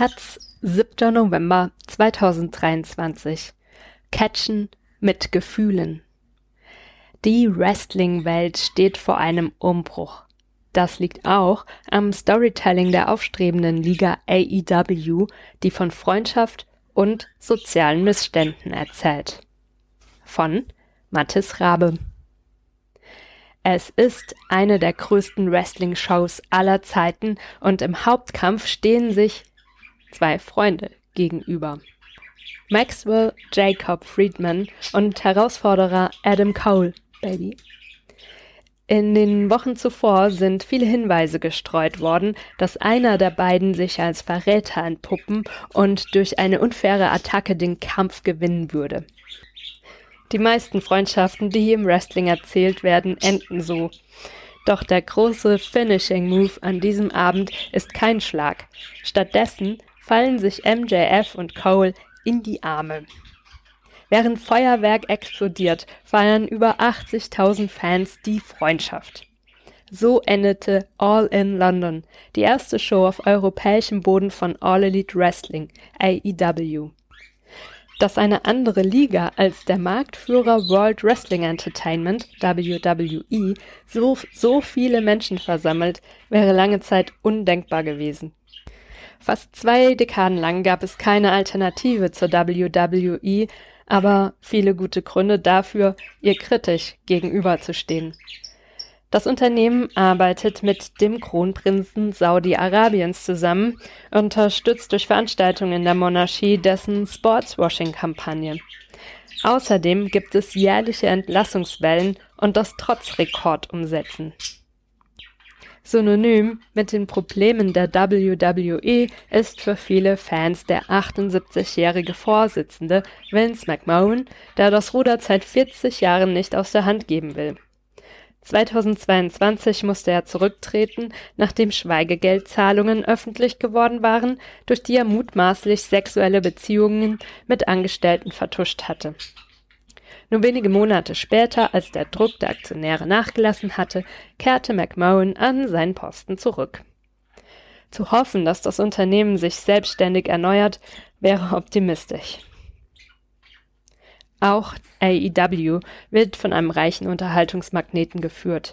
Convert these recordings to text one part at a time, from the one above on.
Taz, 7. November 2023. Catchen mit Gefühlen. Die Wrestling-Welt steht vor einem Umbruch. Das liegt auch am Storytelling der aufstrebenden Liga AEW, die von Freundschaft und sozialen Missständen erzählt. Von Mathis Rabe. Es ist eine der größten Wrestling-Shows aller Zeiten und im Hauptkampf stehen sich zwei Freunde gegenüber. Maxwell Jacob Friedman und Herausforderer Adam Cole, Baby. In den Wochen zuvor sind viele Hinweise gestreut worden, dass einer der beiden sich als Verräter entpuppen und durch eine unfaire Attacke den Kampf gewinnen würde. Die meisten Freundschaften, die hier im Wrestling erzählt werden, enden so. Doch der große Finishing Move an diesem Abend ist kein Schlag. Stattdessen fallen sich MJF und Cole in die Arme. Während Feuerwerk explodiert, feiern über 80.000 Fans die Freundschaft. So endete All in London, die erste Show auf europäischem Boden von All Elite Wrestling, AEW dass eine andere Liga als der Marktführer World Wrestling Entertainment, WWE, so, so viele Menschen versammelt, wäre lange Zeit undenkbar gewesen. Fast zwei Dekaden lang gab es keine Alternative zur WWE, aber viele gute Gründe dafür, ihr kritisch gegenüberzustehen. Das Unternehmen arbeitet mit dem Kronprinzen Saudi-Arabiens zusammen, unterstützt durch Veranstaltungen der Monarchie dessen Sportswashing-Kampagne. Außerdem gibt es jährliche Entlassungswellen und das Trotzrekordumsetzen. Synonym mit den Problemen der WWE ist für viele Fans der 78-jährige Vorsitzende Vince McMahon, der das Ruder seit 40 Jahren nicht aus der Hand geben will. 2022 musste er zurücktreten, nachdem Schweigegeldzahlungen öffentlich geworden waren, durch die er mutmaßlich sexuelle Beziehungen mit Angestellten vertuscht hatte. Nur wenige Monate später, als der Druck der Aktionäre nachgelassen hatte, kehrte McMahon an seinen Posten zurück. Zu hoffen, dass das Unternehmen sich selbstständig erneuert, wäre optimistisch. Auch AEW wird von einem reichen Unterhaltungsmagneten geführt.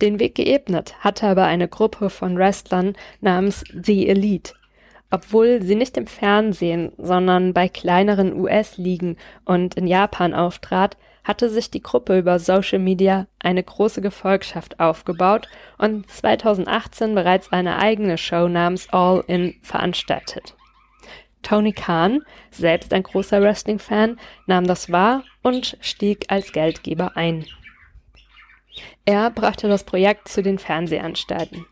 Den Weg geebnet hatte aber eine Gruppe von Wrestlern namens The Elite. Obwohl sie nicht im Fernsehen, sondern bei kleineren US-Ligen und in Japan auftrat, hatte sich die Gruppe über Social Media eine große Gefolgschaft aufgebaut und 2018 bereits eine eigene Show namens All In veranstaltet. Tony Khan, selbst ein großer Wrestling-Fan, nahm das wahr und stieg als Geldgeber ein. Er brachte das Projekt zu den Fernsehanstalten.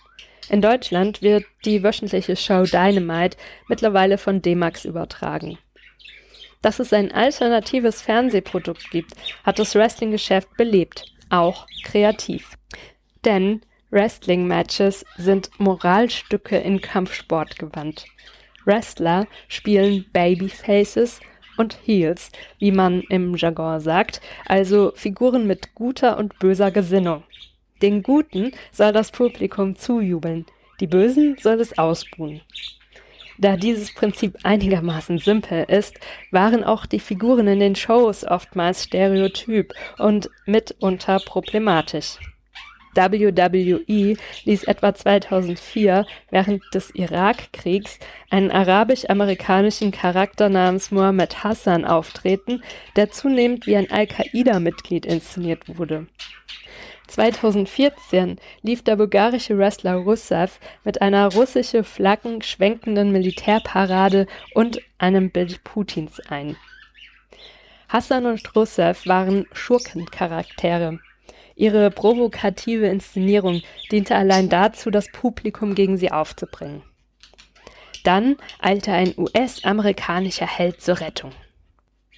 In Deutschland wird die wöchentliche Show Dynamite mittlerweile von D-Max übertragen. Dass es ein alternatives Fernsehprodukt gibt, hat das Wrestling-Geschäft belebt, auch kreativ. Denn Wrestling-Matches sind Moralstücke in Kampfsport gewandt. Wrestler spielen Babyfaces und Heels, wie man im Jargon sagt, also Figuren mit guter und böser Gesinnung. Den Guten soll das Publikum zujubeln, die Bösen soll es ausbuhen. Da dieses Prinzip einigermaßen simpel ist, waren auch die Figuren in den Shows oftmals stereotyp und mitunter problematisch. WWE ließ etwa 2004 während des Irakkriegs einen arabisch-amerikanischen Charakter namens Mohammed Hassan auftreten, der zunehmend wie ein Al-Qaida-Mitglied inszeniert wurde. 2014 lief der bulgarische Wrestler Russev mit einer russische Flaggen schwenkenden Militärparade und einem Bild Putins ein. Hassan und Russev waren Schurkencharaktere. Ihre provokative Inszenierung diente allein dazu, das Publikum gegen sie aufzubringen. Dann eilte ein US-amerikanischer Held zur Rettung.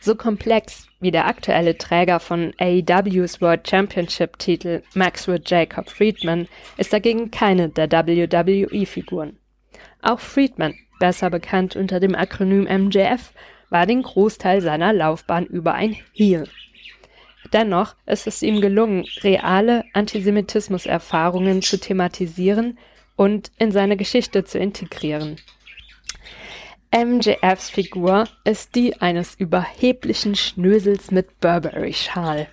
So komplex wie der aktuelle Träger von AEWs World Championship Titel Maxwell Jacob Friedman ist dagegen keine der WWE-Figuren. Auch Friedman, besser bekannt unter dem Akronym MJF, war den Großteil seiner Laufbahn über ein Heel. Dennoch ist es ihm gelungen, reale Antisemitismuserfahrungen zu thematisieren und in seine Geschichte zu integrieren. MJFs Figur ist die eines überheblichen Schnösels mit Burberry-Schal.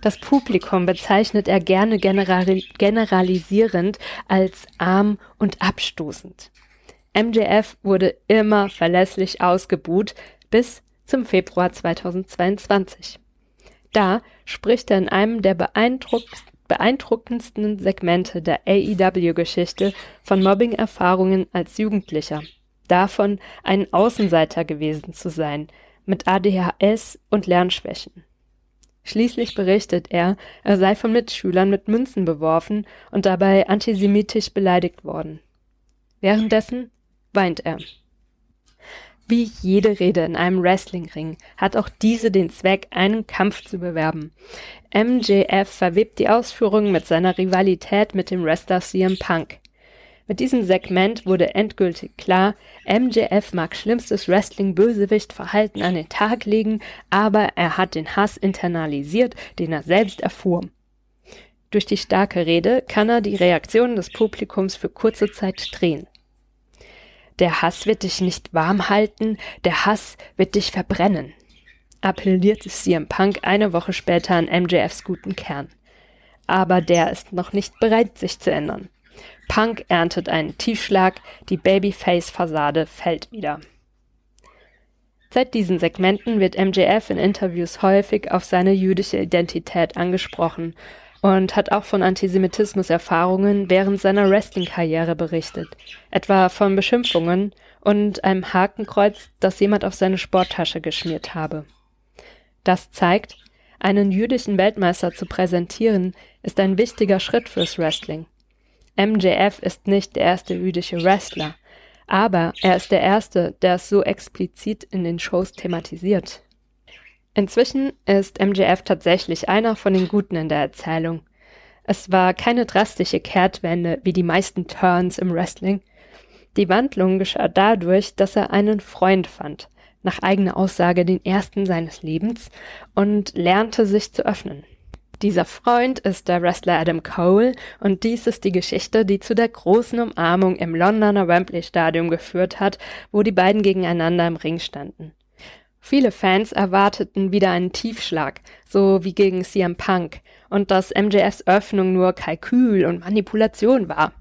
Das Publikum bezeichnet er gerne general generalisierend als arm und abstoßend. MJF wurde immer verlässlich ausgebuht bis zum Februar 2022. Da spricht er in einem der beeindruck beeindruckendsten Segmente der AEW-Geschichte von Mobbing-Erfahrungen als Jugendlicher. Davon, ein Außenseiter gewesen zu sein, mit ADHS und Lernschwächen. Schließlich berichtet er, er sei von Mitschülern mit Münzen beworfen und dabei antisemitisch beleidigt worden. Währenddessen weint er. Wie jede Rede in einem Wrestlingring hat auch diese den Zweck, einen Kampf zu bewerben. MJF verwebt die Ausführungen mit seiner Rivalität mit dem Wrestler CM Punk. Mit diesem Segment wurde endgültig klar, MJF mag schlimmstes Wrestling-Bösewicht-Verhalten an den Tag legen, aber er hat den Hass internalisiert, den er selbst erfuhr. Durch die starke Rede kann er die Reaktionen des Publikums für kurze Zeit drehen. Der Hass wird dich nicht warm halten, der Hass wird dich verbrennen, appellierte CM Punk eine Woche später an MJFs guten Kern. Aber der ist noch nicht bereit, sich zu ändern. Punk erntet einen Tiefschlag, die Babyface-Fassade fällt wieder. Seit diesen Segmenten wird MJF in Interviews häufig auf seine jüdische Identität angesprochen und hat auch von Antisemitismus-Erfahrungen während seiner Wrestling-Karriere berichtet, etwa von Beschimpfungen und einem Hakenkreuz, das jemand auf seine Sporttasche geschmiert habe. Das zeigt, einen jüdischen Weltmeister zu präsentieren, ist ein wichtiger Schritt fürs Wrestling. MJF ist nicht der erste jüdische Wrestler, aber er ist der erste, der es so explizit in den Shows thematisiert. Inzwischen ist MJF tatsächlich einer von den Guten in der Erzählung. Es war keine drastische Kehrtwende wie die meisten Turns im Wrestling. Die Wandlung geschah dadurch, dass er einen Freund fand, nach eigener Aussage den ersten seines Lebens, und lernte sich zu öffnen. Dieser Freund ist der Wrestler Adam Cole und dies ist die Geschichte, die zu der großen Umarmung im Londoner Wembley Stadium geführt hat, wo die beiden gegeneinander im Ring standen. Viele Fans erwarteten wieder einen Tiefschlag, so wie gegen CM Punk, und dass MJFs Öffnung nur Kalkül und Manipulation war.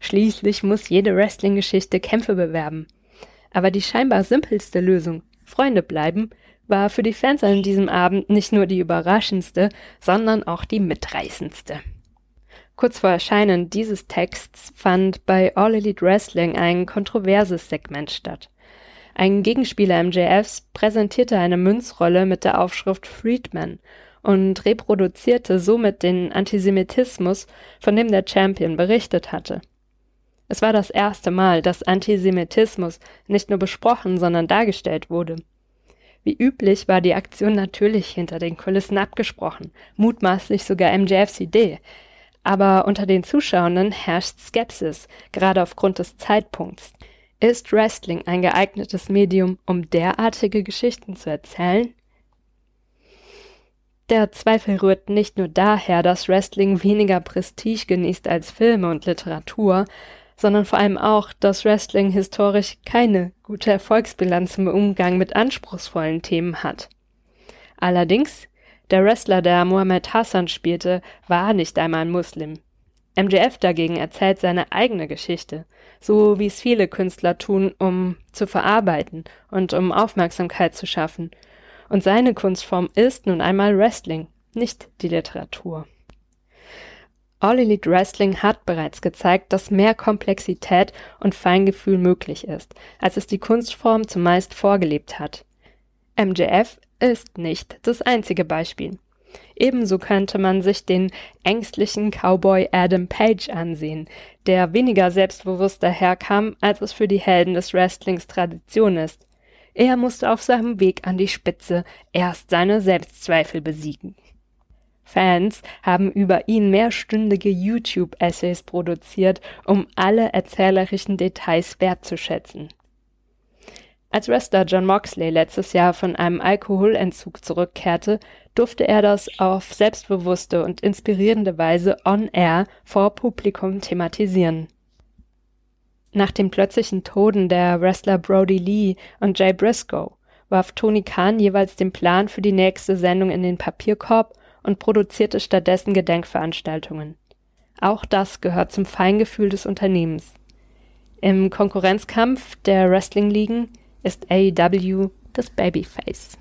Schließlich muss jede Wrestling-Geschichte Kämpfe bewerben. Aber die scheinbar simpelste Lösung, Freunde bleiben, war für die Fans an diesem Abend nicht nur die überraschendste, sondern auch die mitreißendste. Kurz vor Erscheinen dieses Texts fand bei All Elite Wrestling ein kontroverses Segment statt. Ein Gegenspieler MJFs präsentierte eine Münzrolle mit der Aufschrift Freedman und reproduzierte somit den Antisemitismus, von dem der Champion berichtet hatte. Es war das erste Mal, dass Antisemitismus nicht nur besprochen, sondern dargestellt wurde. Wie üblich war die Aktion natürlich hinter den Kulissen abgesprochen, mutmaßlich sogar MJFs Idee. Aber unter den Zuschauenden herrscht Skepsis, gerade aufgrund des Zeitpunkts. Ist Wrestling ein geeignetes Medium, um derartige Geschichten zu erzählen? Der Zweifel rührt nicht nur daher, dass Wrestling weniger Prestige genießt als Filme und Literatur, sondern vor allem auch, dass Wrestling historisch keine gute Erfolgsbilanz im Umgang mit anspruchsvollen Themen hat. Allerdings, der Wrestler, der Mohammed Hassan spielte, war nicht einmal ein Muslim. MJF dagegen erzählt seine eigene Geschichte, so wie es viele Künstler tun, um zu verarbeiten und um Aufmerksamkeit zu schaffen. Und seine Kunstform ist nun einmal Wrestling, nicht die Literatur. All Elite Wrestling hat bereits gezeigt, dass mehr Komplexität und Feingefühl möglich ist, als es die Kunstform zumeist vorgelebt hat. MJF ist nicht das einzige Beispiel. Ebenso könnte man sich den ängstlichen Cowboy Adam Page ansehen, der weniger selbstbewusst daherkam, als es für die Helden des Wrestlings Tradition ist. Er musste auf seinem Weg an die Spitze erst seine Selbstzweifel besiegen. Fans haben über ihn mehrstündige YouTube-Essays produziert, um alle erzählerischen Details wertzuschätzen. Als Wrestler John Moxley letztes Jahr von einem Alkoholentzug zurückkehrte, durfte er das auf selbstbewusste und inspirierende Weise on-air vor Publikum thematisieren. Nach den plötzlichen Toden der Wrestler Brody Lee und Jay Briscoe warf Tony Khan jeweils den Plan für die nächste Sendung in den Papierkorb und produzierte stattdessen Gedenkveranstaltungen. Auch das gehört zum Feingefühl des Unternehmens. Im Konkurrenzkampf der Wrestling-Ligen ist AEW das Babyface.